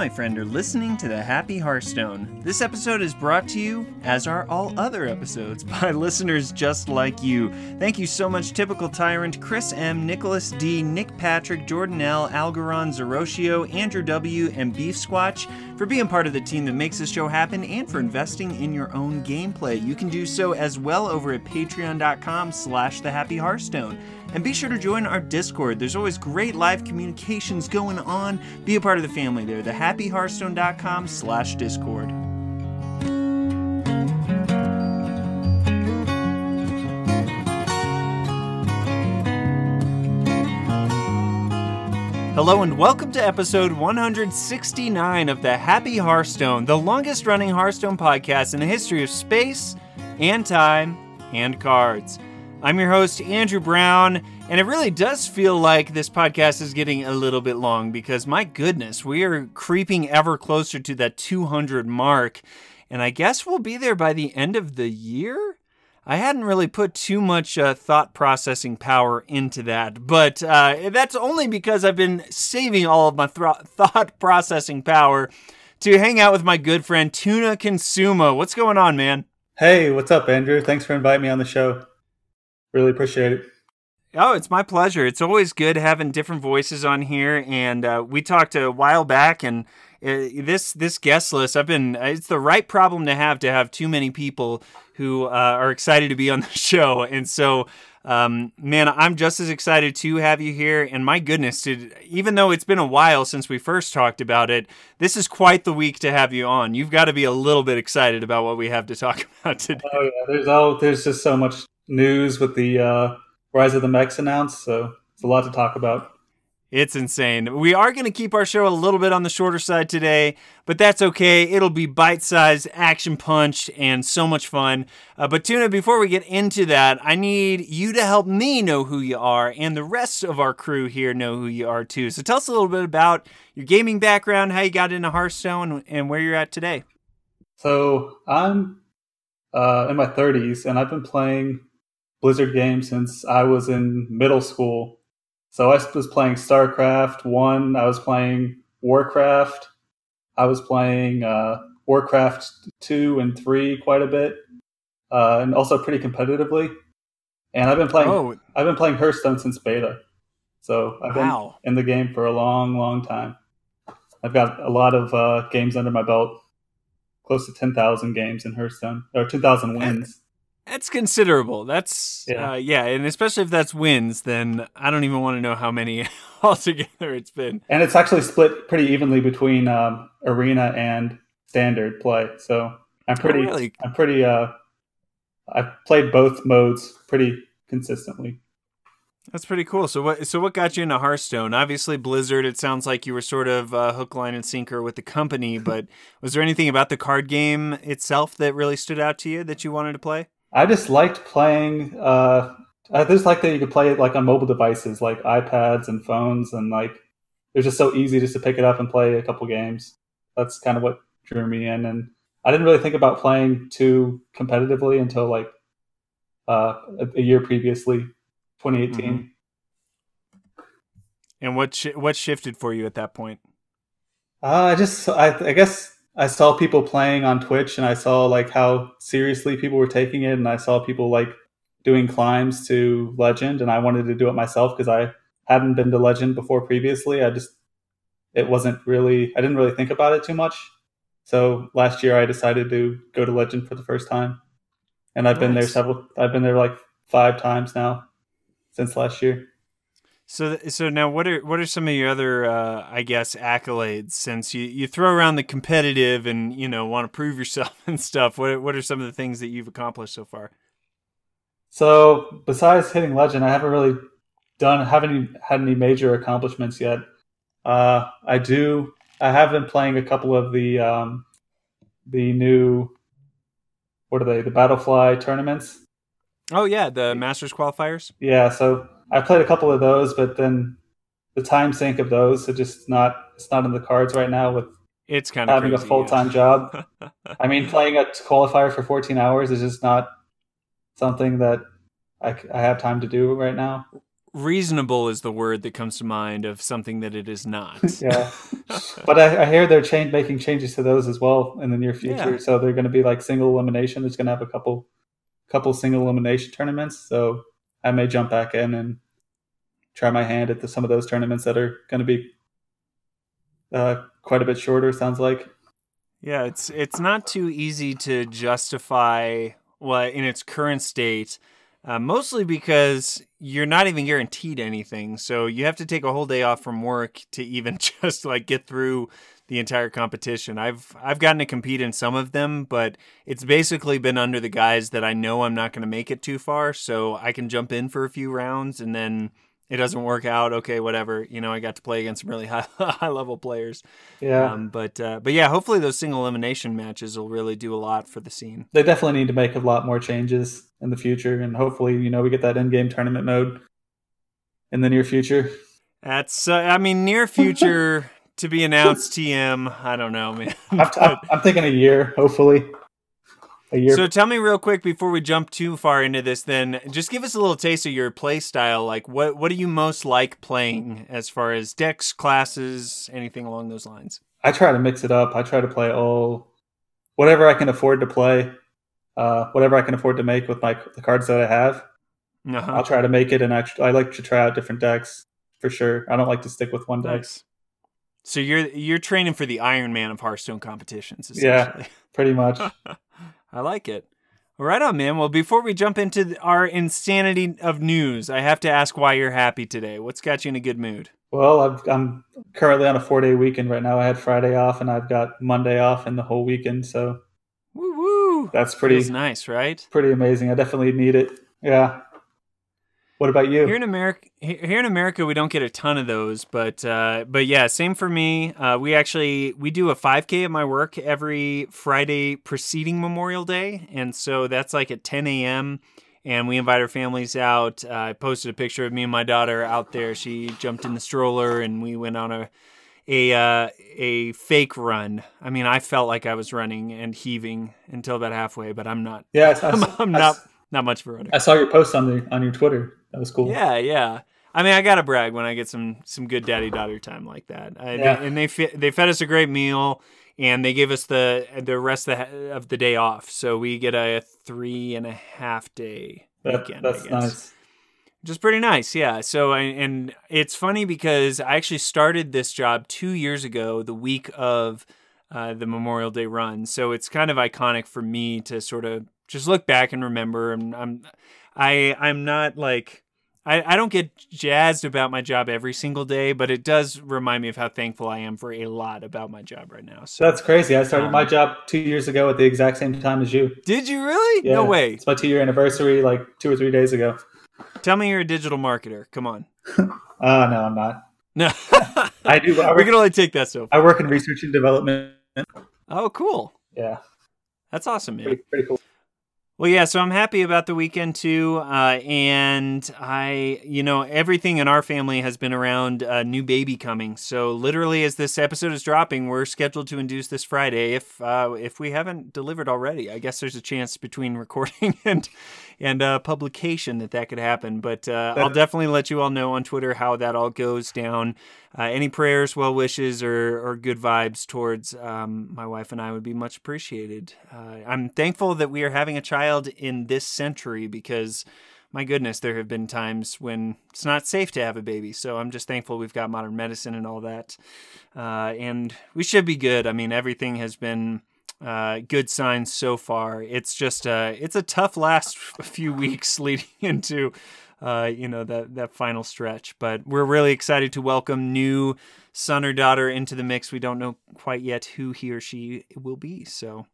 my friend, are listening to the Happy Hearthstone. This episode is brought to you, as are all other episodes, by listeners just like you. Thank you so much, Typical Tyrant, Chris M., Nicholas D., Nick Patrick, Jordan L., Algaron, Zeroshio, Andrew W., and Beef Squatch for being part of the team that makes this show happen and for investing in your own gameplay. You can do so as well over at patreon.com slash the Happy Hearthstone. And be sure to join our Discord. There's always great live communications going on. Be a part of the family there. TheHappyHearthstone.com slash Discord. Hello and welcome to episode 169 of the Happy Hearthstone, the longest running Hearthstone podcast in the history of space and time and cards. I'm your host, Andrew Brown, and it really does feel like this podcast is getting a little bit long because, my goodness, we are creeping ever closer to that 200 mark, and I guess we'll be there by the end of the year? I hadn't really put too much uh, thought processing power into that, but uh, that's only because I've been saving all of my th- thought processing power to hang out with my good friend Tuna Consuma. What's going on, man? Hey, what's up, Andrew? Thanks for inviting me on the show. Really appreciate it. Oh, it's my pleasure. It's always good having different voices on here, and uh, we talked a while back, and uh, this this guest list, I've been. It's the right problem to have to have too many people who uh, are excited to be on the show, and so. Um, man, I'm just as excited to have you here. And my goodness, dude, even though it's been a while since we first talked about it, this is quite the week to have you on. You've got to be a little bit excited about what we have to talk about today. Oh yeah, there's all there's just so much news with the uh, Rise of the Mechs announced, so it's a lot to talk about. It's insane. We are going to keep our show a little bit on the shorter side today, but that's okay. It'll be bite sized, action punch, and so much fun. Uh, but, Tuna, before we get into that, I need you to help me know who you are, and the rest of our crew here know who you are too. So, tell us a little bit about your gaming background, how you got into Hearthstone, and where you're at today. So, I'm uh, in my 30s, and I've been playing Blizzard games since I was in middle school. So I was playing StarCraft 1, I was playing Warcraft, I was playing uh, Warcraft 2 and 3 quite a bit, uh, and also pretty competitively. And I've been playing oh. I've been playing Hearthstone since beta. So I've wow. been in the game for a long, long time. I've got a lot of uh, games under my belt, close to 10,000 games in Hearthstone, or 10,000 wins. That's considerable. That's yeah. Uh, yeah, and especially if that's wins, then I don't even want to know how many altogether it's been. And it's actually split pretty evenly between um, arena and standard play. So I'm oh, pretty, oh, really? I'm pretty. Uh, I've played both modes pretty consistently. That's pretty cool. So what? So what got you into Hearthstone? Obviously, Blizzard. It sounds like you were sort of uh, hook, line, and sinker with the company. But was there anything about the card game itself that really stood out to you that you wanted to play? I just liked playing. Uh, I just like that you could play it like on mobile devices, like iPads and phones, and like it was just so easy just to pick it up and play a couple games. That's kind of what drew me in, and I didn't really think about playing too competitively until like uh, a, year previously, 2018. Mm-hmm. And what sh- what shifted for you at that point? Uh, I just I, I guess I saw people playing on Twitch and I saw like how seriously people were taking it and I saw people like doing climbs to legend and I wanted to do it myself because I hadn't been to legend before previously. I just it wasn't really I didn't really think about it too much. So last year I decided to go to legend for the first time. And I've nice. been there several I've been there like 5 times now since last year. So, so now, what are what are some of your other, uh, I guess, accolades? Since you, you throw around the competitive and you know want to prove yourself and stuff, what what are some of the things that you've accomplished so far? So, besides hitting legend, I haven't really done haven't had any major accomplishments yet. Uh, I do. I have been playing a couple of the um, the new what are they? The Battlefy tournaments. Oh yeah, the Masters qualifiers. Yeah, so I played a couple of those, but then the time sink of those, it just not it's not in the cards right now with it's kind of having crazy, a full time yeah. job. I mean, playing a qualifier for 14 hours is just not something that I, I have time to do right now. reasonable is the word that comes to mind of something that it is not. yeah, but I, I hear they're change making changes to those as well in the near future. Yeah. So they're going to be like single elimination. It's going to have a couple couple single elimination tournaments. So I may jump back in and try my hand at the, some of those tournaments that are going to be uh, quite a bit shorter. Sounds like. Yeah, it's it's not too easy to justify well in its current state, uh, mostly because you're not even guaranteed anything. So you have to take a whole day off from work to even just like get through the entire competition. I've I've gotten to compete in some of them, but it's basically been under the guise that I know I'm not going to make it too far, so I can jump in for a few rounds and then it doesn't work out. Okay, whatever. You know, I got to play against some really high high level players. Yeah, Um, but uh, but yeah, hopefully those single elimination matches will really do a lot for the scene. they definitely need to make a lot more changes in the future, and hopefully, you know, we get that in-game tournament mode in the near future. That's uh, I mean near future to be announced. TM. I don't know, man. I'm, I'm, I'm thinking a year, hopefully. A year. So tell me real quick before we jump too far into this, then just give us a little taste of your play style. Like what what do you most like playing as far as decks, classes, anything along those lines? I try to mix it up. I try to play all whatever I can afford to play, uh, whatever I can afford to make with my the cards that I have. Uh-huh. I'll try to make it, and I, I like to try out different decks for sure. I don't like to stick with one deck. Nice. So you're you're training for the Iron Man of Hearthstone competitions, Yeah. Pretty much. I like it. Right on, man. Well, before we jump into our insanity of news, I have to ask why you're happy today. What's got you in a good mood? Well, I've, I'm currently on a four day weekend right now. I had Friday off, and I've got Monday off, and the whole weekend. So Woo woo! that's pretty Feels nice, right? pretty amazing. I definitely need it. Yeah. What about you? Here in America, here in America, we don't get a ton of those, but uh, but yeah, same for me. Uh, we actually we do a 5K at my work every Friday preceding Memorial Day, and so that's like at 10 a.m. And we invite our families out. Uh, I posted a picture of me and my daughter out there. She jumped in the stroller, and we went on a a uh, a fake run. I mean, I felt like I was running and heaving until about halfway, but I'm not. yeah, I'm, I'm not not much of a runner. I saw your post on the on your Twitter. That was cool. Yeah, yeah. I mean, I gotta brag when I get some some good daddy daughter time like that. I, Yeah. they, and they fe- they fed us a great meal, and they gave us the the rest of the, of the day off. So we get a three and a half day That- weekend. that's I guess. nice. Which is pretty nice, yeah. So, I- and it's funny because I actually started this job two years ago, the week of uh, the Memorial Day run. So it's kind of iconic for me to sort of just look back and remember. And I'm, I, I'm not like, I, I don't get jazzed about my job every single day, but it does remind me of how thankful I am for a lot about my job right now. So, That's crazy. I started Um, my job two years ago at the exact same time as you. did you really? Yeah. No way. It's my two year anniversary, like two or three days ago. Tell me you're a digital marketer. Come on. Uh no, I'm not. No, I do. I we can only take that so far. I work in research and development. Oh, cool. Yeah, That's awesome, man. pretty, pretty cool. Well, yeah, so I'm happy about the weekend too. Uh, and I, you know, everything in our family has been around a new baby coming. So literally, as this episode is dropping, we're scheduled to induce this Friday. If uh, if we haven't delivered already, I guess there's a chance between recording and and uh, publication that that could happen. But uh, I'll definitely let you all know on Twitter how that all goes down. Uh, any prayers, well wishes, or, or good vibes towards um, my wife and I would be much appreciated. Uh, I'm thankful that we are having a child in this century because, my goodness, there have been times when it's not safe to have a baby. So I'm just thankful we've got modern medicine and all that. Uh, and we should be good. I mean, everything has been uh, good signs so far. It's just uh, it's a tough last few weeks leading into uh, you know that that final stretch. But we're really excited to welcome new son or daughter into the mix. We don't know quite yet who he or she will be. So.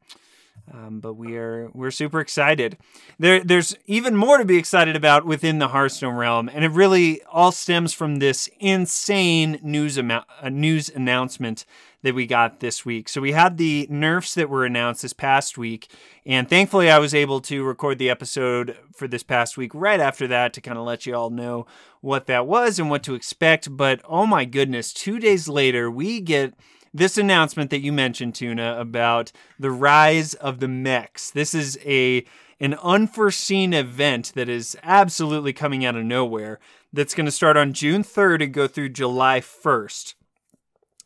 Um, but we are we're super excited. There, there's even more to be excited about within the Hearthstone realm, and it really all stems from this insane news amount, uh, news announcement that we got this week. So we had the nerfs that were announced this past week, and thankfully I was able to record the episode for this past week right after that to kind of let you all know what that was and what to expect. But oh my goodness, two days later we get this announcement that you mentioned, Tuna, about the rise of the mechs. This is a an unforeseen event that is absolutely coming out of nowhere. That's going to start on June 3rd and go through July 1st.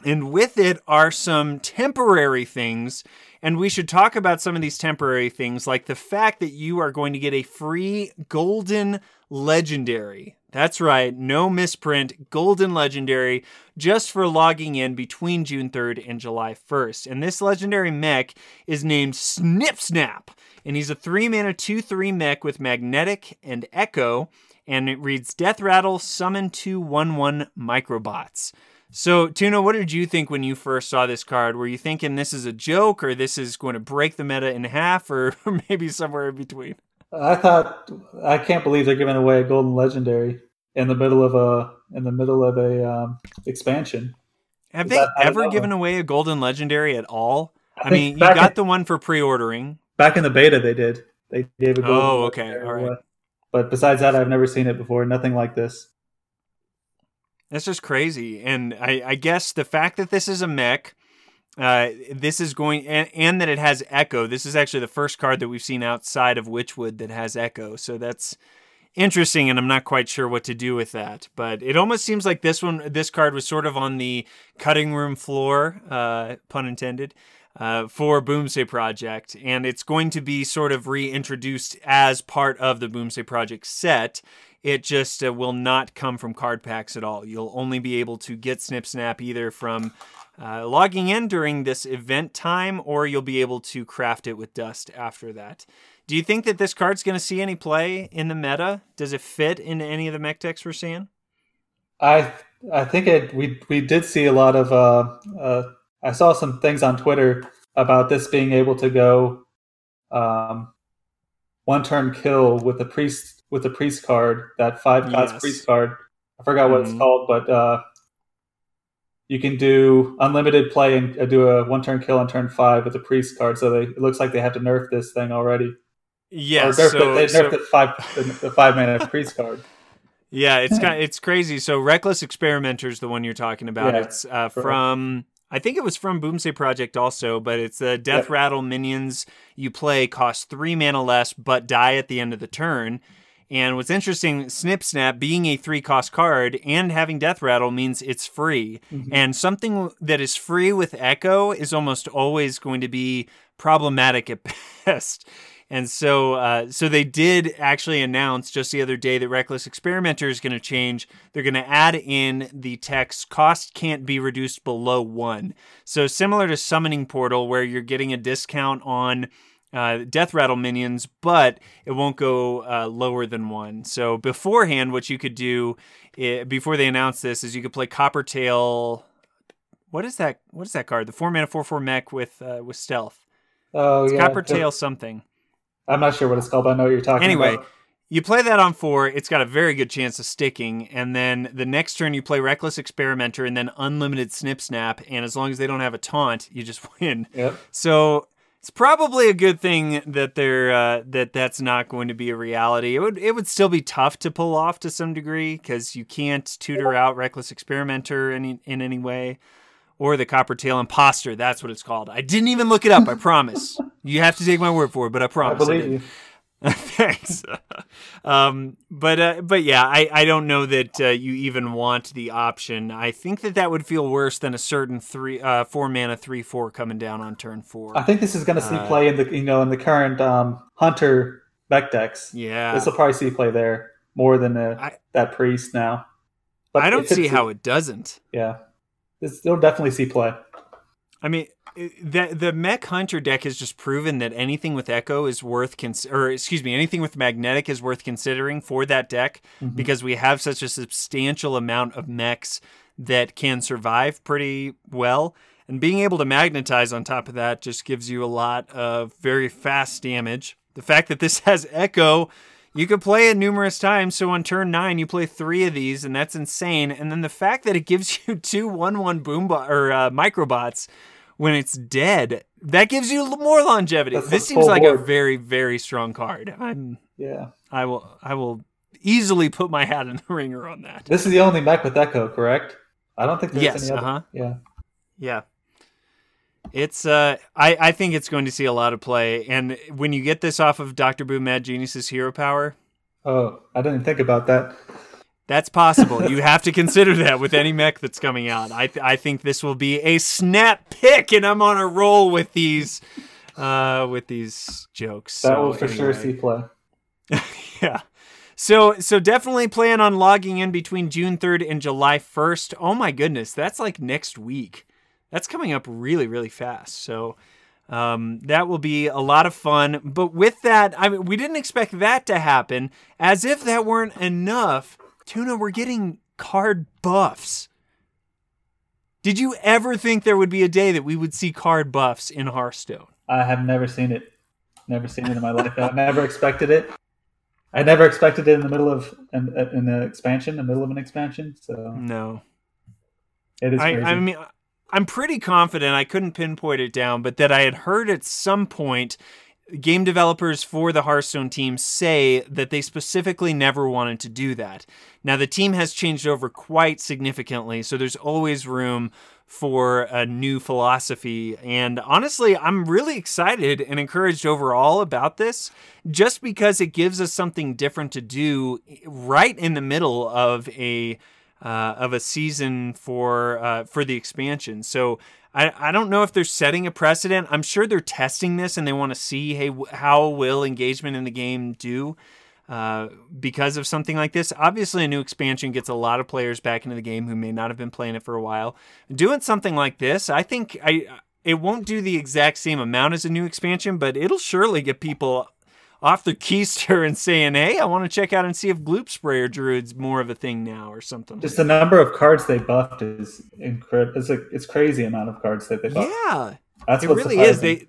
And with it are some temporary things. And we should talk about some of these temporary things, like the fact that you are going to get a free golden legendary. That's right, no misprint, golden legendary, just for logging in between June 3rd and July 1st. And this legendary mech is named Snip Snap, and he's a 3 mana 2 3 mech with magnetic and echo, and it reads Death Rattle, summon two 1 1 microbots. So, Tuna, what did you think when you first saw this card? Were you thinking this is a joke, or this is going to break the meta in half, or maybe somewhere in between? I thought I can't believe they're giving away a golden legendary in the middle of a in the middle of a um, expansion. Have they ever given away a golden legendary at all? I, I mean, you got in, the one for pre-ordering. Back in the beta, they did. They gave a golden. Oh, okay, all right. But besides that, I've never seen it before. Nothing like this. That's just crazy, and I, I guess the fact that this is a mech uh, this is going and, and, that it has echo. This is actually the first card that we've seen outside of Witchwood that has echo. So that's interesting, and I'm not quite sure what to do with that. But it almost seems like this one, this card was sort of on the cutting room floor, uh, pun intended. Uh, for Boomsday Project, and it's going to be sort of reintroduced as part of the Boomsday Project set. It just uh, will not come from card packs at all. You'll only be able to get Snip Snap either from uh, logging in during this event time, or you'll be able to craft it with dust after that. Do you think that this card's going to see any play in the meta? Does it fit into any of the mech decks we're seeing? I I think it. We we did see a lot of. I saw some things on Twitter about this being able to go um, one turn kill with the priest with the priest card. That five cost yes. priest card. I forgot what mm-hmm. it's called, but uh, you can do unlimited play and uh, do a one turn kill on turn five with the priest card. So they, it looks like they have to nerf this thing already. Yes, nerf so, they nerfed so, the five the, the five mana priest card. Yeah, it's kind of, it's crazy. So Reckless Experimenter is the one you're talking about. Yeah, it's uh, from I think it was from Boomsday Project also, but it's the Death yep. Rattle minions you play cost three mana less, but die at the end of the turn. And what's interesting, Snip Snap being a three cost card and having Death Rattle means it's free. Mm-hmm. And something that is free with Echo is almost always going to be problematic at best. And so, uh, so they did actually announce just the other day that Reckless Experimenter is going to change. They're going to add in the text "cost can't be reduced below one." So similar to Summoning Portal, where you're getting a discount on uh, death rattle minions, but it won't go uh, lower than one. So beforehand, what you could do it, before they announced this is you could play Coppertail. What is that? What is that card? The four mana four four mech with uh, with stealth. Oh it's yeah, Coppertail something. I'm not sure what it's called, but I know what you're talking about. anyway, about. You play that on four, it's got a very good chance of sticking. And then the next turn, you play Reckless Experimenter and then Unlimited Snip Snap. And as long as they don't have a taunt, you just win. Yep. So it's probably a good thing that they're uh, that that's not going to be a reality. It would it would still be tough to pull off to some degree because you can't tutor out reckless experimenter in in any way, or the coppertail imposter. That's what it's called. I didn't even look it up. I promise. You have to take my word for it, but I promise. I believe I you. Thanks. um, but uh, but yeah, I, I don't know that uh, you even want the option. I think that that would feel worse than a certain three uh, four mana three four coming down on turn four. I think this is going to see uh, play in the you know in the current um, hunter mech decks. Yeah, this will probably see play there more than a, uh, that priest now. But I don't see how it doesn't. Yeah, this, it'll definitely see play. I mean, the the mech hunter deck has just proven that anything with echo is worth cons- or excuse me anything with magnetic is worth considering for that deck mm-hmm. because we have such a substantial amount of mechs that can survive pretty well and being able to magnetize on top of that just gives you a lot of very fast damage the fact that this has echo you could play it numerous times so on turn 9 you play 3 of these and that's insane and then the fact that it gives you two one-one 1-1 boom or uh, microbots when it's dead, that gives you more longevity. That's this seems like board. a very very strong card. I'm yeah. I will I will easily put my hat in the ringer on that. This is the only mech with Echo, correct? I don't think there's yes, any other. Uh-huh. Yeah. Yeah. It's uh, I I think it's going to see a lot of play, and when you get this off of Doctor Boom Mad Genius's Hero Power, Oh, I didn't think about that. that's possible. you have to consider that with any mech that's coming out. I th- I think this will be a snap pick, and I'm on a roll with these uh with these jokes. That So, will for sure see play. yeah. So so definitely plan on logging in between June 3rd and July 1st. Oh my goodness, that's like next week. That's coming up really really fast. So um, that will be a lot of fun. But with that, I mean, we didn't expect that to happen. As if that weren't enough, Tuna, we're getting card buffs. Did you ever think there would be a day that we would see card buffs in Hearthstone? I have never seen it. Never seen it in my life. I never expected it. I never expected it in the middle of an, in an expansion, the middle of an expansion. So No. it is I. I mean, I'm pretty confident I couldn't pinpoint it down, but that I had heard at some point game developers for the Hearthstone team say that they specifically never wanted to do that. Now, the team has changed over quite significantly, so there's always room for a new philosophy. And honestly, I'm really excited and encouraged overall about this just because it gives us something different to do right in the middle of a uh, of a season for uh, for the expansion. So I, I don't know if they're setting a precedent. I'm sure they're testing this and they want to see hey how will engagement in the game do uh, because of something like this. Obviously, a new expansion gets a lot of players back into the game who may not have been playing it for a while. Doing something like this, I think I it won't do the exact same amount as a new expansion, but it'll surely get people off the keister and saying, "Hey, I want to check out and see if Gloop Sprayer Druid's more of a thing now or something." Just the number of cards they buffed is incredible. It's a it's crazy amount of cards that they buffed. yeah, That's it really is. They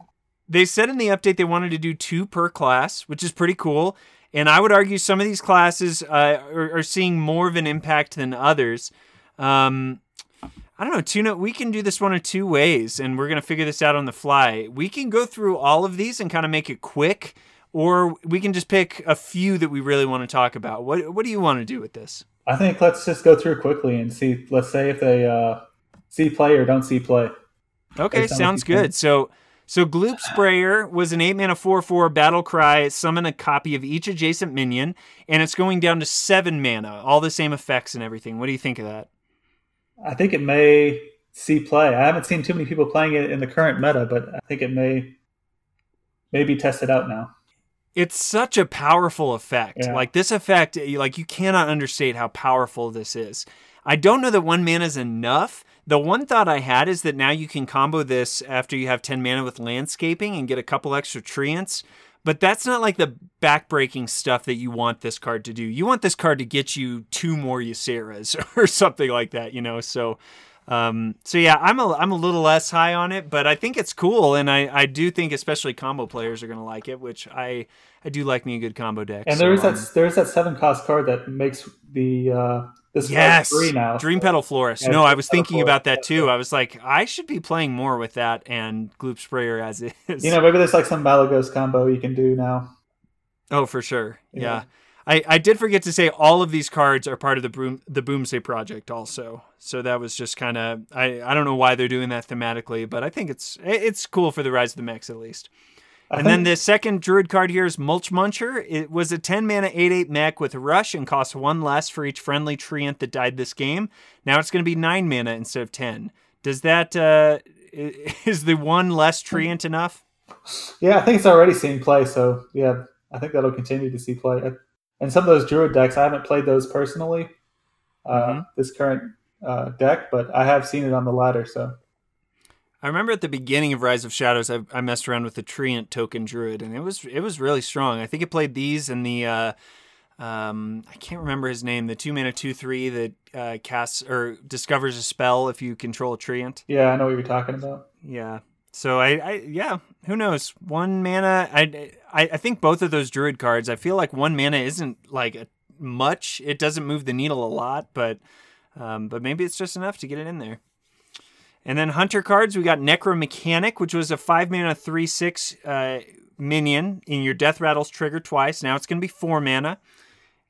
they said in the update they wanted to do two per class, which is pretty cool. And I would argue some of these classes uh, are, are seeing more of an impact than others. Um, I don't know, Tuna. We can do this one of two ways, and we're gonna figure this out on the fly. We can go through all of these and kind of make it quick, or we can just pick a few that we really want to talk about. What What do you want to do with this? I think let's just go through quickly and see. Let's say if they uh, see play or don't see play. Okay, Based on what sounds good. So, so Gloop Sprayer was an eight mana four four battle cry. Summon a copy of each adjacent minion, and it's going down to seven mana, all the same effects and everything. What do you think of that? I think it may see play. I haven't seen too many people playing it in the current meta, but I think it may may be tested out now. It's such a powerful effect. Yeah. Like this effect, eh, like you cannot understate how powerful this is. I don't know that one mana is enough. The one thought I had is that now you can combo this after you have 10 mana with landscaping and get a couple extra treants. But that's not like the backbreaking stuff that you want this card to do. You want this card to get you two more Yseras or something like that, you know? So um, so yeah, I'm a I'm a little less high on it, but I think it's cool, and I, I do think especially combo players are gonna like it, which I I do like me a good combo deck. And so, there is um, that there is that seven cost card that makes the uh, this card Yes, free now. Dream Petal Florist. Yeah, no, I was Petal thinking Florist. about that too. I was like, I should be playing more with that and Gloop Sprayer as is. You know, maybe there's like some Malygos combo you can do now. oh, for sure. Yeah. Yeah. I, I did forget to say all of these cards are part of the Boom the Boomsday project also. So that was just kind of I, I don't know why they're doing that thematically, but I think it's it's cool for the Rise of the Mechs at least. I and then the second druid card here is Mulch Muncher. It was a 10 mana 8 8 mech with rush and costs one less for each friendly treant that died this game. Now it's going to be 9 mana instead of 10. Does that, uh, is the one less treant enough? Yeah, I think it's already seeing play. So yeah, I think that'll continue to see play. I- And some of those Druid decks, I haven't played those personally. Uh, Mhm. This current uh, deck, but I have seen it on the ladder. So I remember at the beginning of Rise of Shadows, I, I messed around with the treant token druid, and it was it was really strong. I think it played these and the uh, um, I can't remember his name, the two mana two three that uh, casts or discovers a spell if you control a treant. yeah, I know what you're talking about. Yeah. So I, I yeah, who knows? One mana. I, I I think both of those druid cards. I feel like one mana isn't like a, much. It doesn't move the needle a lot, but um, but maybe it's just enough to get it in there. And then hunter cards, we got Necromechanic, which was a five mana three six uh, minion in your Death Rattles trigger twice. Now it's going to be four mana.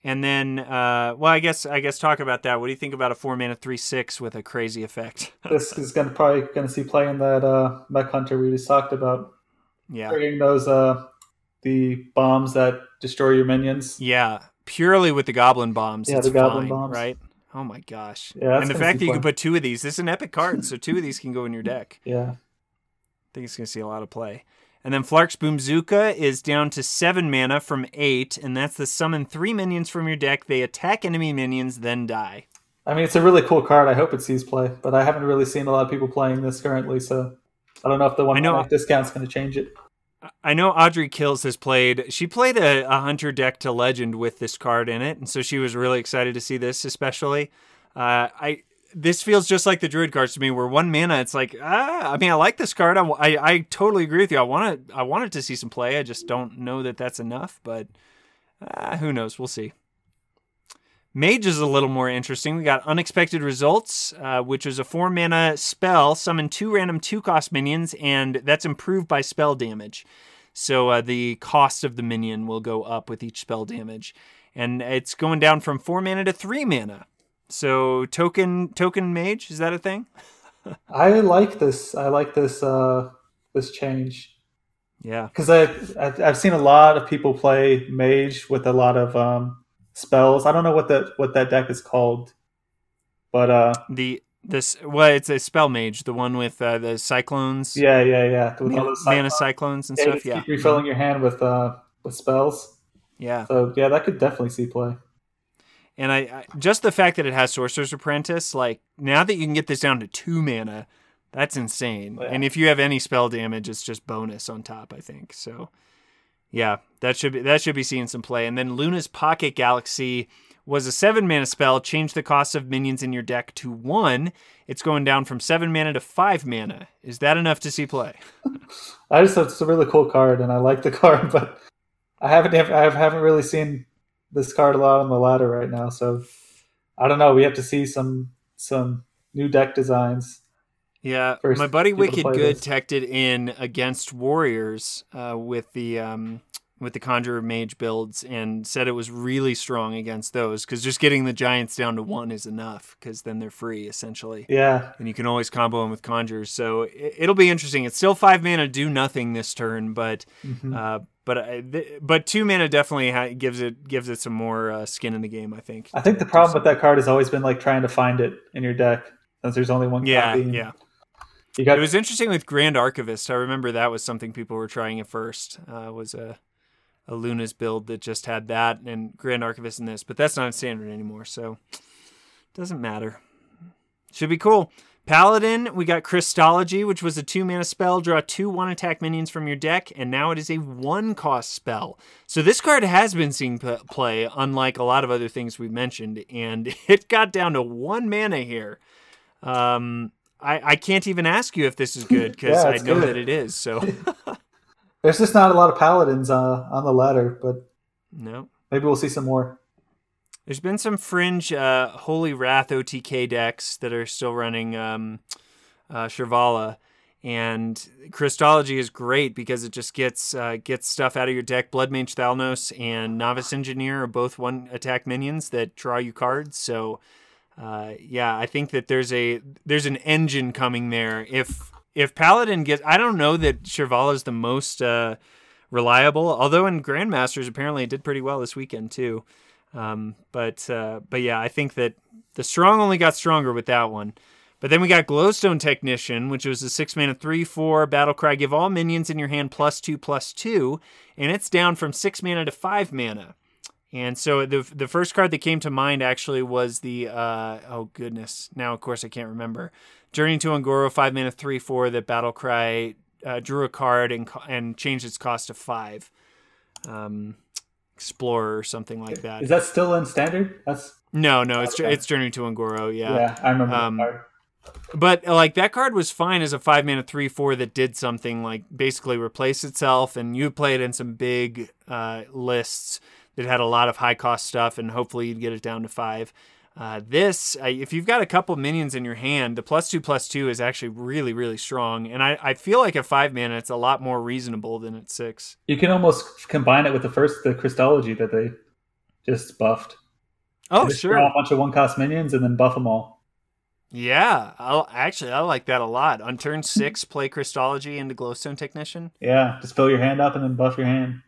And then, uh, well, I guess I guess talk about that. What do you think about a four mana three six with a crazy effect? this is gonna probably gonna see play in that uh, mech hunter we just talked about. yeah, Creating those uh, the bombs that destroy your minions. yeah, purely with the goblin bombs. Yeah, the goblin fine, bombs. right? Oh my gosh! Yeah, and the fact that you can put two of these. This is an epic card, so two of these can go in your deck. Yeah, I think it's going to see a lot of play. And then Flark's Boomzuka is down to seven mana from eight, and that's the summon three minions from your deck. They attack enemy minions, then die. I mean it's a really cool card. I hope it sees play, but I haven't really seen a lot of people playing this currently, so I don't know if the one I know- mana discount's going to change it. I know Audrey Kills has played. She played a, a hunter deck to legend with this card in it, and so she was really excited to see this, especially. Uh, I this feels just like the druid cards to me, where one mana, it's like ah. I mean, I like this card. I, I, I totally agree with you. I want to I wanted to see some play. I just don't know that that's enough, but uh, who knows? We'll see. Mage is a little more interesting. We got Unexpected Results, uh, which is a four mana spell, summon two random two cost minions, and that's improved by spell damage. So uh, the cost of the minion will go up with each spell damage, and it's going down from four mana to three mana. So token token mage is that a thing? I like this. I like this uh, this change Yeah, because I, I I've seen a lot of people play mage with a lot of um, spells. I don't know what that what that deck is called, but uh, the this well, it's a spell mage, the one with uh, the cyclones, yeah, yeah, yeah. With all mana, those mana cyclones. cyclones and Yeah, stuff. Yeah, keep refilling your hand with uh, with spells. yeah. So yeah, that could definitely see play. And I, I just the fact that it has Sorcerer's Apprentice, like now that you can get this down to two mana, that's insane. Yeah. And if you have any spell damage, it's just bonus on top. I think so. Yeah, that should be that should be seeing some play. And then Luna's Pocket Galaxy was a seven mana spell. Change the cost of minions in your deck to one. It's going down from seven mana to five mana. Is that enough to see play? I just it's a really cool card, and I like the card, but I haven't I haven't really seen this card a lot on the ladder right now. So I don't know. We have to see some some new deck designs. Yeah, First my buddy Wicked Good this. teched it in against Warriors uh, with the um, with the Conjurer Mage builds and said it was really strong against those because just getting the Giants down to one is enough because then they're free essentially, Yeah, and you can always combo them with Conjurers. So it, it'll be interesting. It's still five mana, do nothing this turn, but Mhm. uh, but I, th- but two mana definitely ha- gives it gives it some more uh, skin in the game. I think. I think the problem with that card has always been like trying to find it in your deck since there's only one Yeah, copy. yeah. Got It was interesting with Grand Archivist. I remember that was something people were trying at first. Uh, was a a Luna's build that just had that and Grand Archivist in this, but that's not standard anymore, so doesn't matter. Should be cool. Paladin, we got Crystology, which was a two mana spell. Draw two one attack minions from your deck, and now it is a one cost spell. So this card has been seeing p- play, unlike a lot of other things we've mentioned, and it got down to one mana here. Um, I, I can't even ask you if this is good because Yeah, I know good. that it is. So there's just not a lot of paladins uh, on the ladder, but no. maybe we'll see some more. There's been some fringe uh, Holy Wrath OTK decks that are still running um, uh, Shirvallah, and Crystology is great because it just gets uh, gets stuff out of your deck. Blood Mage Thalnos and Novice Engineer are both one attack minions that draw you cards. So uh, yeah, I think that there's a there's an engine coming there. If if Paladin gets, I don't know that Shirvallah is the most uh, reliable. Although in Grandmasters apparently it did pretty well this weekend too. Um, but uh, but yeah, I think that the strong only got stronger with that one. But then we got Glowstone Technician, which was a six mana three four battle cry. Give all minions in your hand plus two plus two, and it's down from six mana to five mana. And so the the first card that came to mind actually was the uh, oh goodness now of course I can't remember Journey to Un'Goro five mana three four that battle cry uh, drew a card and and changed its cost to five. Um, Explorer or something like that. Is that still in standard? That's No, no, it's Okay. it's Journey to Un'Goro, yeah, yeah. I remember Um, that card. But uh, like that card was fine as a five mana three four that did something like basically replace itself, and you play it in some big uh, lists that had a lot of high cost stuff, and hopefully you'd get it down to five. Uh, this, uh, if you've got a couple minions in your hand, the plus two plus two is actually really really strong, and I, I feel like at five mana it's a lot more reasonable than at six. You can almost combine it with the first the Crystology that they just buffed. Oh, just sure. A bunch of one cost minions and then buff them all. Yeah, I'll, actually, I like that a lot. On turn six, play Crystology into Glowstone Technician. Yeah, just fill your hand up and then buff your hand.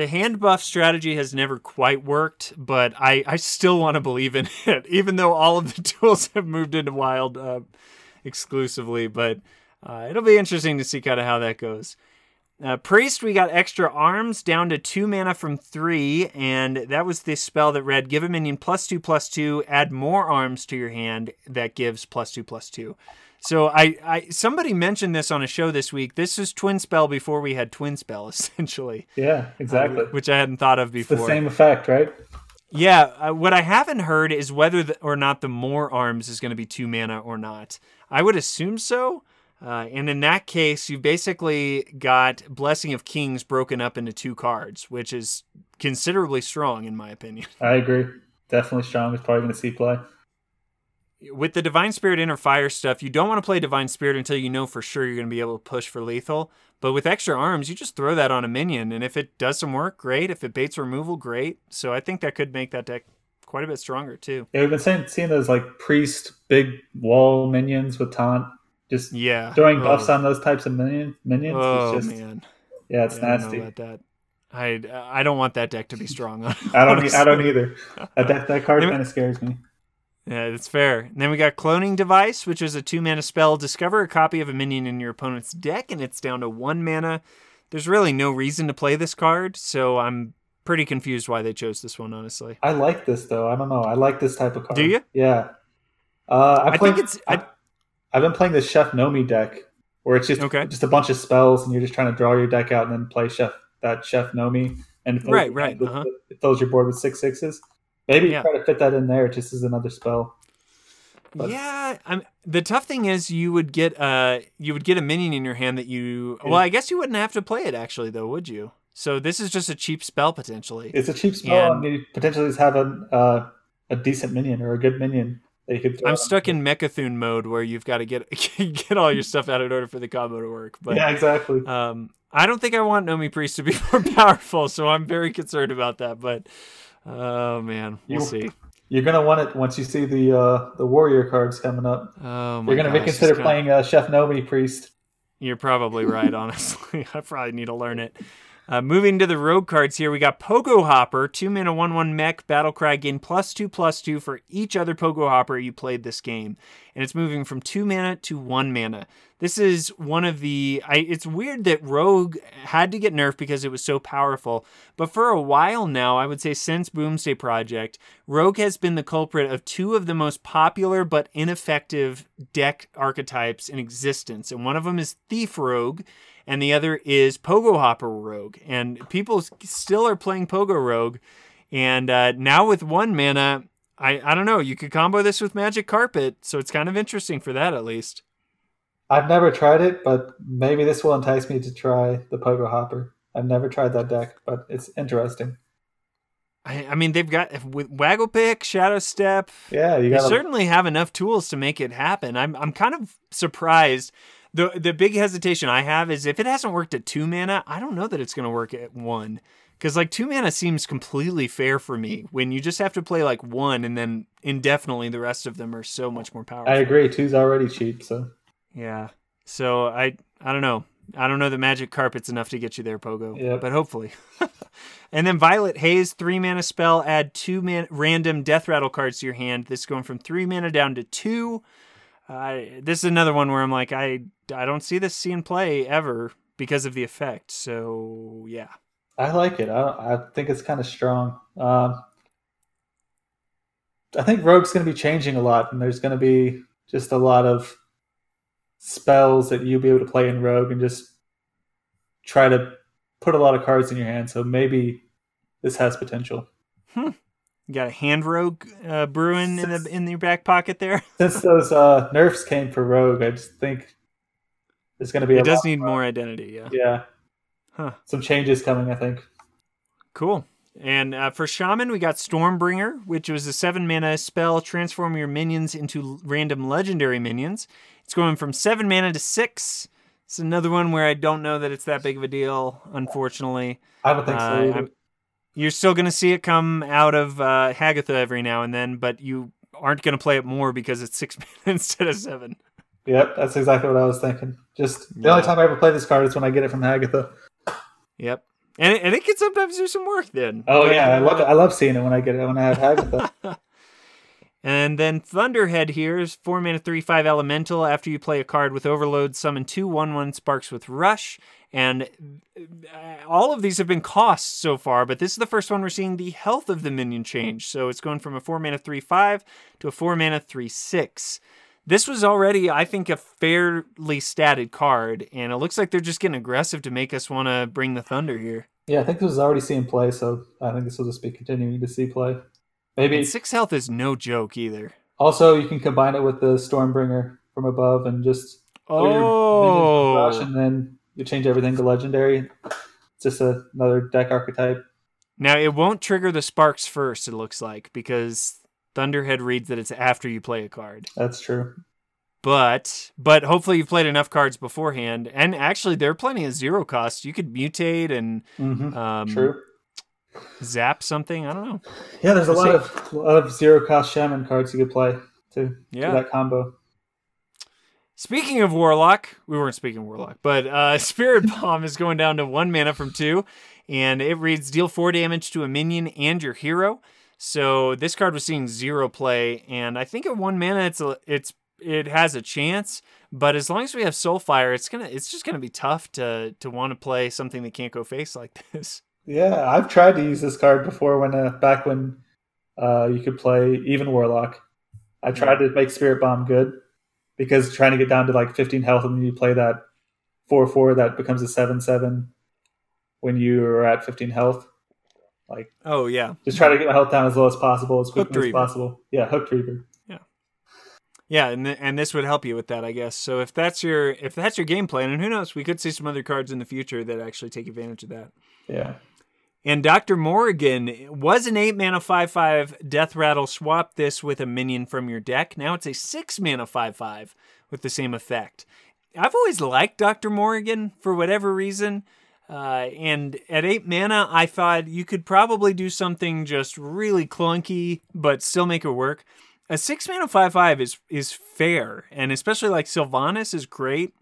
The hand buff strategy has never quite worked, but I, I still want to believe in it, even though all of the tools have moved into Wild uh, exclusively. But uh, it'll be interesting to see kind of how that goes. Uh, Priest, we got extra arms down to two mana from three, and that was the spell that read give a minion plus two plus two, add more arms to your hand that gives plus two plus two. So I, I somebody mentioned this on a show this week. This is twin spell before we had twin spell, essentially. Yeah, exactly. Uh, which I hadn't thought of before. the same effect, right? Yeah, uh, what I haven't heard is whether the, or not the more arms is going to be two mana or not. I would assume so. Uh, and in that case, you've basically got Blessing of Kings broken up into two cards, which is considerably strong, in my opinion. I agree. Definitely strong. It's probably going to see play. With the Divine Spirit Inner Fire stuff, you don't want to play Divine Spirit until you know for sure you're going to be able to push for lethal. But with extra arms, you just throw that on a minion, and if it does some work, great. If it baits removal, great. So I think that could make that deck quite a bit stronger too. Yeah, we've been saying, seeing those like priest big wall minions with taunt. Just yeah, throwing oh. buffs oh. on those types of minion, minions. Oh it's just, man, yeah, it's Yeah, I nasty. about that. I I don't want that deck to be strong. I don't. I don't either. That that, that card kind of scares me. Yeah, that's fair. And then we got Cloning Device, which is a two mana spell. Discover a copy of a minion in your opponent's deck, and it's down to one mana. There's really no reason to play this card, so I'm pretty confused why they chose this one, honestly. I like this though. I don't know. I like this type of card. Do you? Yeah. Uh, I, I play, think it's- I- I've been playing the Chef Nomi deck, where it's just Okay. just a bunch of spells, and you're just trying to draw your deck out and then play Chef that Chef Nomi, and fills Right, right, uh-huh. it fills your board with six sixes. Maybe Yeah. try to fit that in there just as another spell. But- yeah, I'm, the tough thing is you would get uh you would get a minion in your hand that you well I guess you wouldn't have to play it actually though would you? So this is just a cheap spell potentially. It's a cheap spell, And- and you potentially just have a uh, a decent minion or a good minion that you could. Throw I'm stuck in Mecha'thun mode where you've got to get get all your stuff out in order for the combo to work. But yeah, exactly. Um, I don't think I want Nomi Priest to be more powerful, so I'm very concerned about that. But oh man, we'll You- see. You're gonna want it once you see the uh, the warrior cards coming up. Oh my You're gonna gosh, reconsider playing uh, Chef Nomi Priest. You're probably right. Honestly, I probably need to learn it. Uh, moving to the rogue cards here, we got Pogo Hopper, two mana, one one mech, battle cry, gain plus two plus two for each other Pogo Hopper you played this game, and it's moving from two mana to one mana. This is one of the. I, it's weird that Rogue had to get nerfed because it was so powerful, but for a while now, I would say since Boomsday Project, Rogue has been the culprit of two of the most popular but ineffective deck archetypes in existence, and one of them is Thief Rogue and the other is Pogo Hopper Rogue. And people still are playing Pogo Rogue. And uh, now with one mana, I, I don't know, you could combo this with Magic Carpet, so it's kind of interesting for that at least. I've never tried it, but maybe this will entice me to try the Pogo Hopper. I've never tried that deck, but it's interesting. I, I mean, they've got with Waggle Pick, Shadow Step, Yeah, you they got certainly have enough tools to make it happen. I'm I'm kind of surprised. The the big hesitation I have is if it hasn't worked at two mana, I don't know that it's gonna work at one. Because like two mana seems completely fair for me when you just have to play like one and then indefinitely the rest of them are so much more powerful. I agree. Two's already cheap, so Yeah. So I I don't know. I don't know that Magic Carpet's enough to get you there, Pogo. Yep. But hopefully. and then Violet Haze, three mana spell, add two man- random Death Rattle cards to your hand. This is going from three mana down to two. Uh, this is another one where I'm like, I I don't see this seeing play ever because of the effect. So yeah. I like it. I, I think it's kind of strong. Um, I think Rogue's going to be changing a lot, and there's going to be just a lot of spells that you'll be able to play in Rogue and just try to put a lot of cards in your hand. So maybe this has potential. You got a hand rogue uh, brewing in the in your back pocket there. Since those uh, nerfs came for Rogue, I just think there's going to be. It a does need more identity. Yeah. Yeah, Huh. some changes coming. I think. Cool. And uh, for Shaman, we got Stormbringer, which was a seven mana spell. Transform your minions into l- random legendary minions. It's going from seven mana to six. It's another one where I don't know that it's that big of a deal, unfortunately. I don't think so. Uh, either. You're still going to see it come out of uh, Hagatha every now and then, but you aren't going to play it more because it's six instead of seven. Yep, that's exactly what I was thinking. Just the only time I ever play this card is when I get it from Hagatha. Yep. And it, and it can sometimes do some work then. Oh But, yeah, I love it. I love seeing it when I get it when I have Hagatha. And then Thunderhead here is 4 mana 3 5 elemental. After you play a card with Overload, summon two 1 1 sparks with Rush. And uh, all of these have been costs so far, but this is the first one we're seeing the health of the minion change. So it's going from a 4 mana 3 5 to a 4 mana 3 6. This was already, I think, a fairly statted card, and it looks like they're just getting aggressive to make us want to bring the Thunder here. yeah, I think this was already seeing play, so I think this will just be continuing to see play. Maybe And 6 health is no joke either. also you can combine it with the Stormbringer from above and just put your minions with rush, Oh. and then you change everything to legendary. It's just a, another deck archetype. Now it won't trigger the sparks first. It looks like because Thunderhead reads that it's after you play a card. That's true. But but hopefully you've played enough cards beforehand. And actually, there are plenty of zero costs. You could mutate and hmm um, true. Zap something. I don't know. Yeah, there's a lot see. of a lot of zero cost shaman cards you could play to Yeah. that combo. Speaking of Warlock, we weren't speaking Warlock, but uh, Spirit Bomb is going down to one mana from two, and it reads deal four damage to a minion and your hero. So this card was seeing zero play, and I think at one mana it's a, it's it has a chance. But as long as we have Soulfire, it's gonna it's just gonna be tough to to want to play something that can't go face like this. Yeah, I've tried to use this card before when uh, back when uh, you could play even Warlock. I tried to make Spirit Bomb good because trying to get down to like 15 health and then you play that 4 4 that becomes a 7 7 when you are at 15 health. Like, Oh yeah, just try to get my health down as low as possible, as quickly as possible. Yeah, Hooked Reaver. Yeah. Yeah, and th- and this would help you with that, I guess. So if that's your if that's your game plan, and who knows, we could see some other cards in the future that actually take advantage of that. Yeah. And Dr. Morrigan was an 8 mana 5 5 Death Rattle. Swap this with a minion from your deck. Now it's a 6 mana 5 5 with the same effect. I've always liked Dr. Morrigan for whatever reason. Uh, and at 8 mana, I thought you could probably do something just really clunky, but still make it work. A 6 mana 5 5 is, is fair, and especially like Sylvanas is great.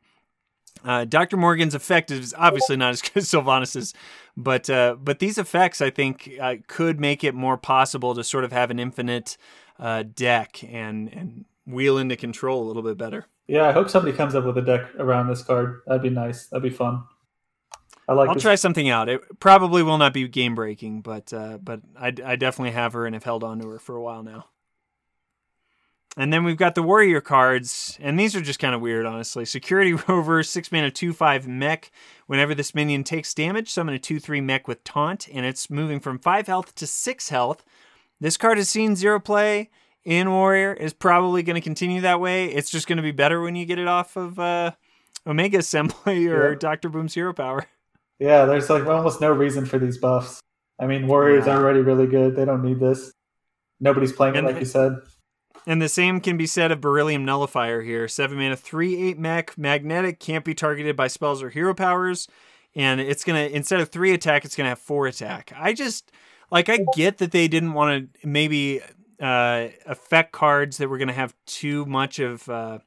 Uh, Dr. Morgan's effect is obviously not as good as Sylvanas's, but uh, but these effects I think uh, could make it more possible to sort of have an infinite uh, deck and and wheel into control a little bit better. Yeah, I hope somebody comes up with a deck around this card. That'd be nice. That'd be fun. I like I'll this. try something out. It probably will not be game breaking, but uh, but I, I definitely have her and have held on to her for a while now. And then we've got the warrior cards, and these are just kind of weird, honestly. Security Rover, six mana, two five mech. Whenever this minion takes damage, summon a two three mech with taunt, and it's moving from five health to six health. This card has seen zero play in Warrior. Is probably going to continue that way. It's just going to be better when you get it off of uh, Omega Assembly or Yeah. Doctor Boom's Hero Power. Yeah, there's like almost no reason for these buffs. I mean, Warriors Yeah. are already really good. They don't need this. Nobody's playing it like the- you said. And the same can be said of Beryllium Nullifier here. 7 mana, 3 8 mech, magnetic, can't be targeted by spells or hero powers. And it's going to, instead of 3 attack, it's going to have 4 attack. I just, like, I get that they didn't want to maybe uh, affect cards that were going to have too much of, uh,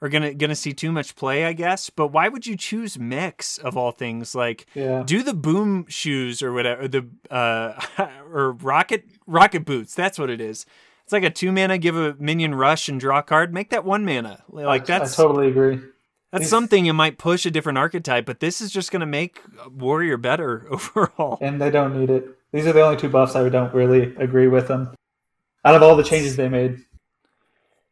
are going to gonna see too much play, I guess. But why would you choose mechs of all things? Like, Yeah. do the boom shoes or whatever the uh or rocket rocket boots that's what it is it's like a two mana give a minion rush and draw a card make that one mana like I, that's I totally agree. that's something you might push a different archetype but this is just going to make warrior better overall And they don't need it. These are the only two buffs I don't really agree with them. Out of all the changes they made.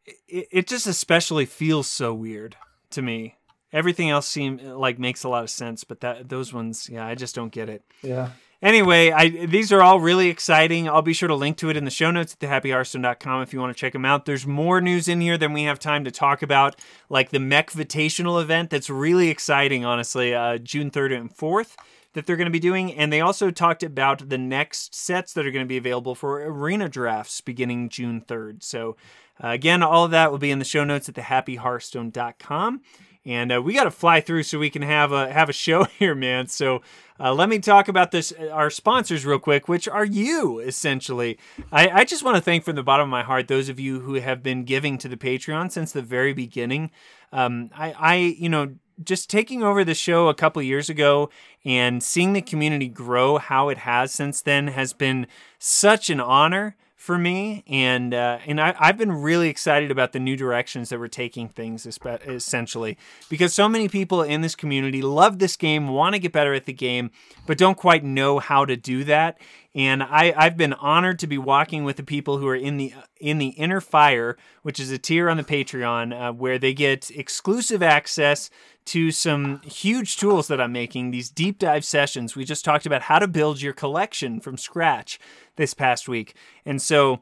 it, it just especially feels so weird to me everything else seem like makes a lot of sense but that those ones yeah i just don't get it Yeah. Anyway, I, these are all really exciting. I'll be sure to link to it in the show notes at thehappyhearthstone.com if you want to check them out. There's more news in here than we have time to talk about, like the Mech Vitational event that's really exciting, honestly, uh, June 3rd and 4th. that they're going to be doing. And they also talked about the next sets that are going to be available for arena drafts beginning June 3rd. So, uh, again, all of that will be in the show notes at thehappyhearthstone.com. And uh, we got to fly through so we can have a have a show here, man. So uh, let me talk about this uh, our sponsors real quick, which are you essentially. I, I just want to thank from the bottom of my heart those of you who have been giving to the Patreon since the very beginning. Um, I, I you know just taking over the show a couple years ago and seeing the community grow how it has since then has been such an honor for me, and uh, and I, have been really excited about the new directions that we're taking things, essentially, because so many people in this community love this game, want to get better at the game, but don't quite know how to do that. And I, I've been honored to be walking with the people who are in the in the Inner Fire, which is a tier on the Patreon, uh, where they get exclusive access to some huge tools that I'm making, these deep dive sessions. We just talked about how to build your collection from scratch this past week. And so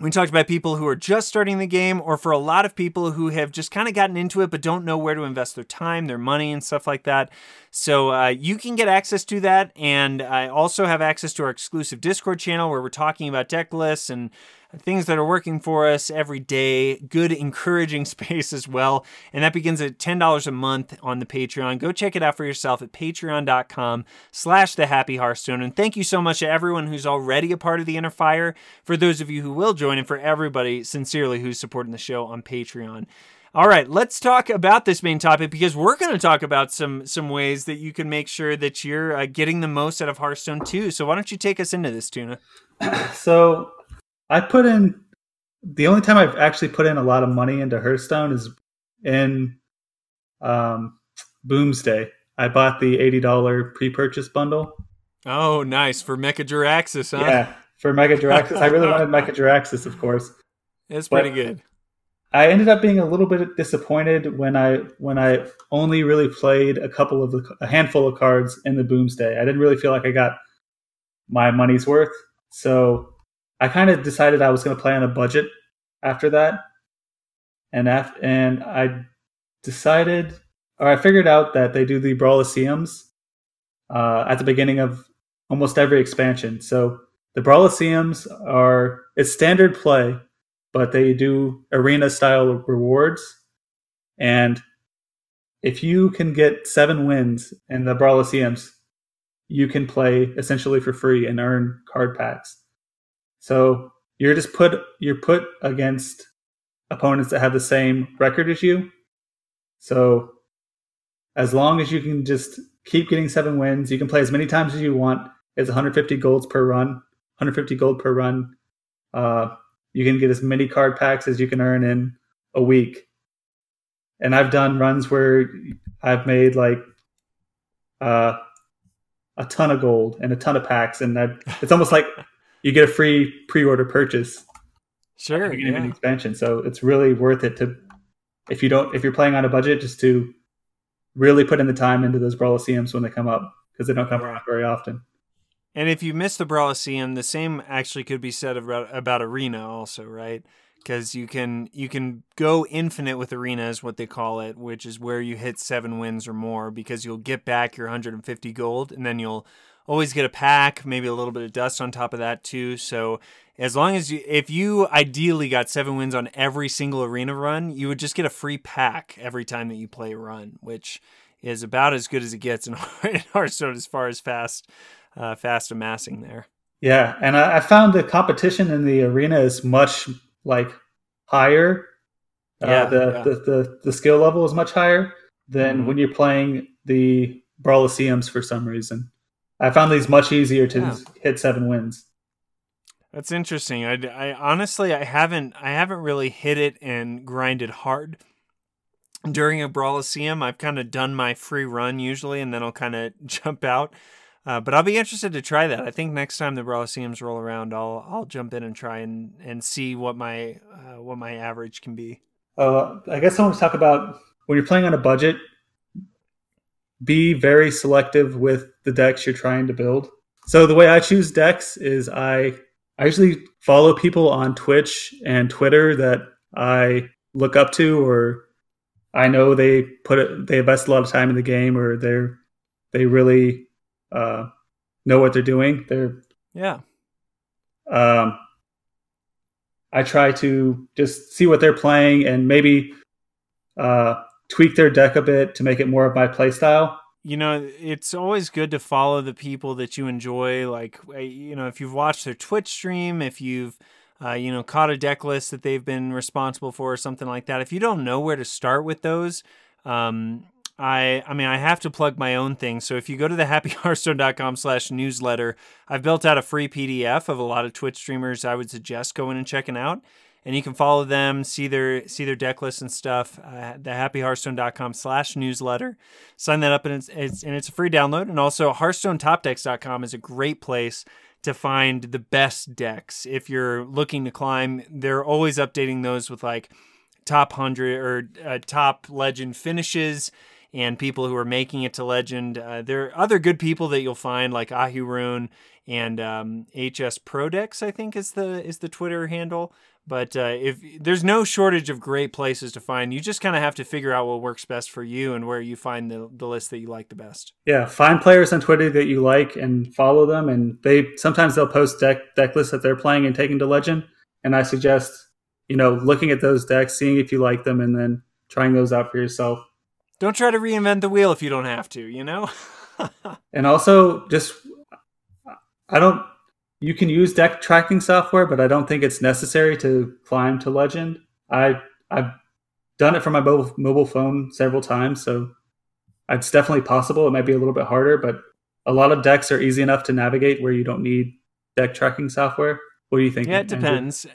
we talked about people who are just starting the game, or for a lot of people who have just kind of gotten into it but don't know where to invest their time, their money, and stuff like that. So uh, you can get access to that. And I also have access to our exclusive Discord channel where we're talking about deck lists and things that are working for us every day, good, encouraging space as well. And that begins at $10 a month on the Patreon. Go check it out for yourself at patreon.com slash the happy Hearthstone. And thank you so much to everyone who's already a part of the Inner Fire, for those of you who will join, and for everybody sincerely who's supporting the show on Patreon. All right, let's talk about this main topic because we're going to talk about some some ways that you can make sure that you're uh, getting the most out of Hearthstone too. So why don't you take us into this, Tuna? so I put in the only time I've actually put in a lot of money into Hearthstone is in um, Boomsday. I bought the eighty dollar pre purchase bundle. Oh, nice for Mecha Jaraxxus, huh? Yeah, for Mecha Jaraxxus. I really wanted Mecha Jaraxxus, of course. It's pretty good. I ended up being a little bit disappointed when I when I only really played a couple of the, a handful of cards in the Boomsday. I didn't really feel like I got my money's worth. So I kind of decided I was going to play on a budget after that, and and I decided, or I figured out that they do the Brawliseums uh, at the beginning of almost every expansion. So the Brawliseums are it's standard play, but they do arena style rewards, and if you can get seven wins in the Brawliseums, you can play essentially for free and earn card packs. So you're just put you're put against opponents that have the same record as you. So as long as you can just keep getting seven wins, you can play as many times as you want. It's 150 golds per run, 150 gold per run. Uh, you can get as many card packs as you can earn in a week. And I've done runs where I've made like uh, a ton of gold and a ton of packs, and I've, it's almost like you get a free pre-order purchase. Sure, yeah. the expansion. So it's really worth it to if you don't if you're playing on a budget, just to really put in the time into those Brawliseums when they come up because they don't come around very often. And if you miss the Brawliseum, the same actually could be said about about Arena also, right? Because you can you can go infinite with Arena is what they call it, which is where you hit seven wins or more because you'll get back your 150 gold and then you'll always get a pack, maybe a little bit of dust on top of that too. So as long as you, if you ideally got seven wins on every single arena run, you would just get a free pack every time that you play a run, which is about as good as it gets in, Hearthstone as far as fast, uh, fast amassing there. Yeah, and I, I, found the competition in the arena is much like higher. Uh, yeah, the, yeah. The, the the skill level is much higher than mm-hmm. when you're playing the Brawliseums for some reason. I found these much easier to yeah. hit seven wins. That's interesting. I, I honestly I haven't I haven't really hit it and grinded hard during a Brawliseum. I've kind of done my free run usually, and then I'll kind of jump out. Uh, but I'll be interested to try that. I think next time the Brawliseums roll around, I'll I'll jump in and try and, and see what my uh, what my average can be. Uh, I guess I want to talk about when you're playing on a budget be very selective with the decks you're trying to build. So the way I choose decks is I I usually follow people on Twitch and Twitter that I look up to or I know they put it, they invest a lot of time in the game or they're they really uh, know what they're doing. They're yeah. Um, I try to just see what they're playing and maybe uh, tweak their deck a bit to make it more of my playstyle. You know, it's always good to follow the people that you enjoy. Like, uh, you know, if you've watched their Twitch stream, if you've uh, you know, caught a deck list that they've been responsible for or something like that. If you don't know where to start with those, um, I I mean I have to plug my own thing. So if you go to the happyhearthstone.com slash newsletter, I've built out a free PDF of a lot of Twitch streamers I would suggest going and checking out. And you can follow them, see their see their deck lists and stuff. Uh, the happyhearthstone.com slash newsletter. Sign that up and it's, it's and it's a free download. And also hearthstonetopdecks.com is a great place to find the best decks. If you're looking to climb, they're always updating those with like top 100 or uh, top legend finishes and people who are making it to legend. Uh, there are other good people that you'll find like Ahirun and um, HSProDecks, I think is the is the Twitter handle. But uh, if there's no shortage of great places to find, you just kind of have to figure out what works best for you and where you find the, the list that you like the best. Yeah, find players on Twitter that you like and follow them. And they sometimes they'll post deck deck lists that they're playing and taking to legend. And I suggest you know looking at those decks, seeing if you like them, and then trying those out for yourself. Don't try to reinvent the wheel if you don't have to. You know. and also, just I don't you can use deck tracking software, but I don't think it's necessary to climb to legend. I I've done it from my mobile mobile phone several times, so it's definitely possible. It might be a little bit harder, but a lot of decks are easy enough to navigate where you don't need deck tracking software. What do you think? Yeah, it depends.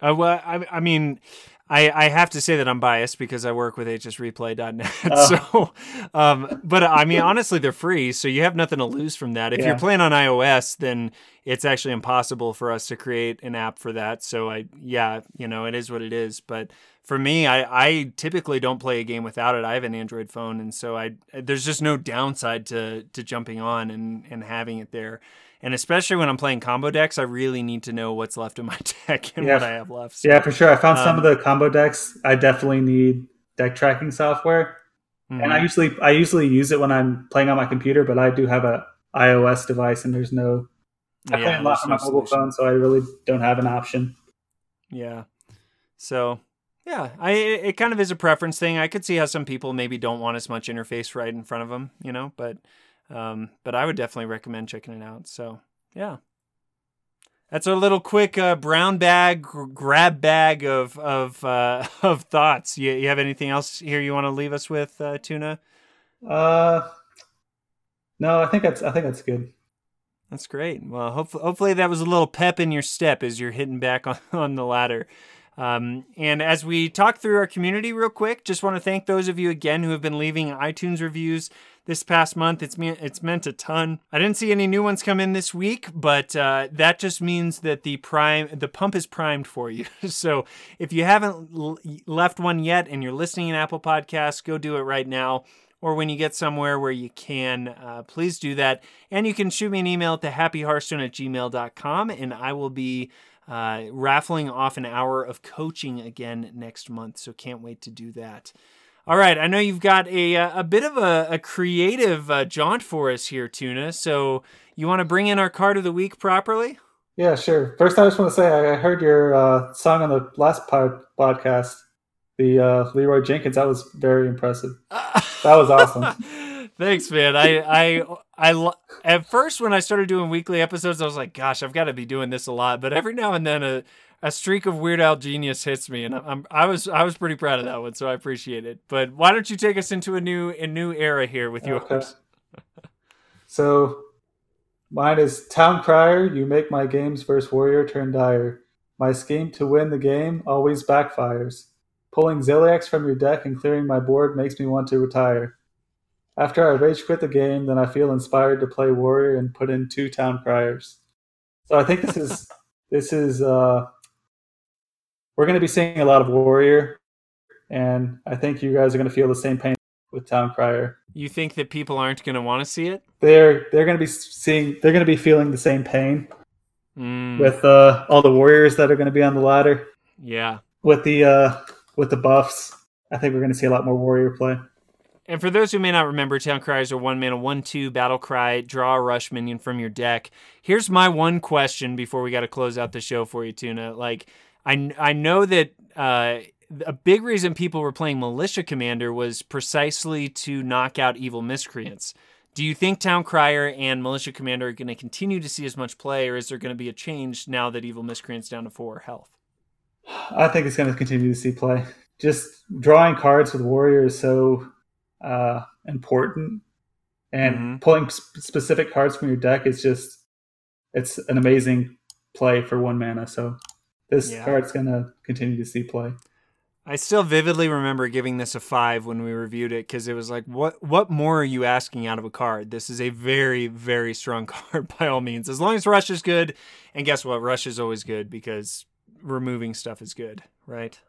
Uh, well, I, I mean, I, I have to say that I'm biased because I work with hsreplay.net. Uh, so, um, but I mean, honestly, they're free, so you have nothing to lose from that. If yeah. you're playing on iOS, then it's actually impossible for us to create an app for that. So I, yeah, you know, it is what it is. But for me, I, I typically don't play a game without it. I have an Android phone, and so I there's just no downside to to jumping on and and having it there. And especially when I'm playing combo decks, I really need to know what's left in my deck and yeah. what I have left. So, yeah, for sure. I found um, some of um, the combo decks. I definitely need deck tracking software, mm-hmm. and I mm-hmm. usually I usually use it when I'm playing on my computer. But I do have a iOS device, and there's no. I yeah, play a lot on my mobile phone, so I really don't have an option. Yeah. So yeah, I it kind of is a preference thing. I could see how some people maybe don't want as much interface right in front of them, you know, but um, but I would definitely recommend checking it out. So yeah, that's our little quick uh, brown bag grab bag of of uh, of thoughts. You, you have anything else here you want to leave us with, uh, Tuna? Uh, no, I think that's I think that's good. That's great. Well, hopefully, hopefully that was a little pep in your step as you're hitting back on, on the ladder. Um, and as we talk through our community real quick, just want to thank those of you again who have been leaving iTunes reviews this past month. It's me- it's meant a ton. I didn't see any new ones come in this week, but uh, that just means that the prime the pump is primed for you. so if you haven't l- left one yet and you're listening in Apple Podcasts, go do it right now. Or when you get somewhere where you can, uh, please do that. And you can shoot me an email to happyhearthstone at gmail.com, and I will be uh, raffling off an hour of coaching again next month. So can't wait to do that. All right, I know you've got a uh, a bit of a, a creative uh, jaunt for us here, Tuna. So you want to bring in our card of the week properly? Yeah, sure. First, I just want to say I heard your uh, song on the last pod- podcast, the uh, Leroy Jenkins. That was very impressive. that was awesome. Thanks, man. I, I, I, at first when I started doing weekly episodes, I was like, "Gosh, I've got to be doing this a lot." But every now and then, a a streak of Weird Al genius hits me, and I'm I was I was pretty proud of that one, so I appreciate it. But why don't you take us into a new a new era here with yours? Okay. so, mine is Town Crier. You make my games versus Warrior turn dire. My scheme to win the game always backfires. Pulling Ziliax from your deck and clearing my board makes me want to retire. After I rage quit the game, then I feel inspired to play Warrior and put in two Town Criers. So I think this is this is uh, we're going to be seeing a lot of Warrior, and I think you guys are going to feel the same pain with Town Crier. You think that people aren't going to want to see it? They're they're going to be seeing they're going to be feeling the same pain mm. with uh, all the warriors that are going to be on the ladder. Yeah, with the uh, with the buffs, I think we're going to see a lot more warrior play. and for those who may not remember, Town Criers are one mana, one two battle cry, draw a rush minion from your deck. Here's my one question before we got to close out the show for you, Tuna. Like, I I know that uh, a big reason people were playing Militia Commander was precisely to knock out evil miscreants. Do you think Town Crier and Militia Commander are going to continue to see as much play, or is there going to be a change now that evil miscreants down to four health? I think it's going to continue to see play. Just drawing cards with Warrior is so uh, important, and mm-hmm. pulling sp- specific cards from your deck is just it's an amazing play for one mana. So this yeah. card's going to continue to see play. I still vividly remember giving this a five when we reviewed it because it was like, what what more are you asking out of a card? This is a very very strong card by all means. As long as rush is good, and guess what, rush is always good because removing stuff is good, right?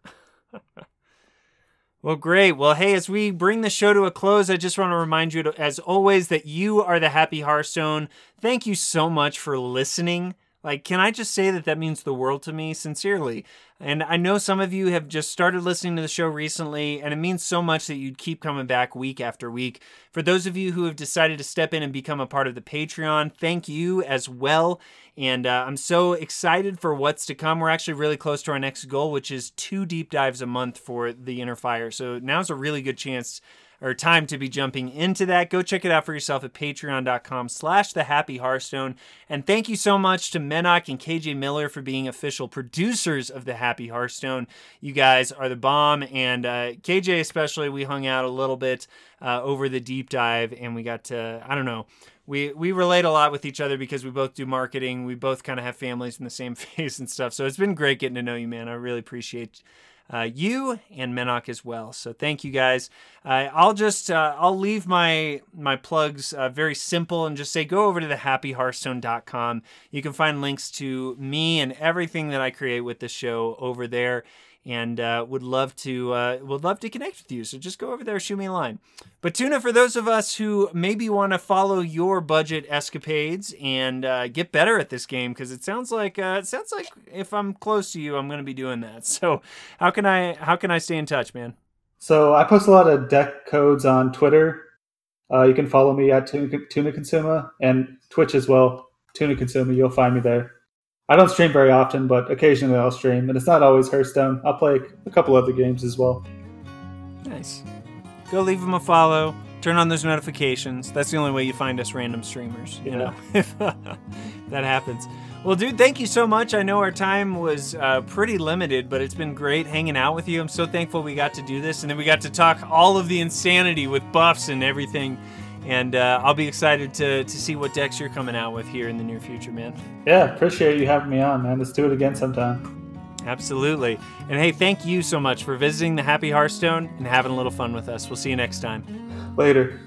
well, great. Well, hey, as we bring the show to a close, I just want to remind you, as always, that you are the happy Hearthstone. Thank you so much for listening like, can I just say that that means the world to me, sincerely? And I know some of you have just started listening to the show recently, and it means so much that you'd keep coming back week after week. For those of you who have decided to step in and become a part of the Patreon, thank you as well. And uh, I'm so excited for what's to come. We're actually really close to our next goal, which is two deep dives a month for the Inner Fire. So now's a really good chance or time to be jumping into that, go check it out for yourself at patreon.com slash the happy hearthstone. And thank you so much to Menok and KJ Miller for being official producers of the Happy Hearthstone. You guys are the bomb. And uh, KJ, especially, we hung out a little bit uh, over the deep dive and we got to, I don't know, we we relate a lot with each other because we both do marketing. We both kind of have families in the same phase and stuff. So it's been great getting to know you, man. I really appreciate uh, you and Menok as well. So thank you guys. Uh, I'll just uh, I'll leave my my plugs uh, very simple and just say go over to the happyhearthstone.com. You can find links to me and everything that I create with the show over there and uh, would love to uh, would love to connect with you. So just go over there, shoot me a line. But Tuna, for those of us who maybe want to follow your budget escapades and uh, get better at this game, because it sounds like uh, it sounds like if I'm close to you, I'm going to be doing that. So how can I how can I stay in touch, man? So I post a lot of deck codes on Twitter. Uh, you can follow me at Tuna, Tuna Consuma and Twitch as well. Tuna Consuma, you'll find me there. I don't stream very often, but occasionally I'll stream, and it's not always Hearthstone. I'll play a couple other games as well. Nice. Go leave them a follow. Turn on those notifications. That's the only way you find us random streamers. You yeah. know, if that happens. Well, dude, thank you so much. I know our time was uh, pretty limited, but it's been great hanging out with you. I'm so thankful we got to do this, and then we got to talk all of the insanity with buffs and everything and uh, I'll be excited to to see what decks you're coming out with here in the near future, man. Yeah, appreciate you having me on, man. Let's do it again sometime. Absolutely. And hey, thank you so much for visiting the Happy Hearthstone and having a little fun with us. We'll see you next time. Later.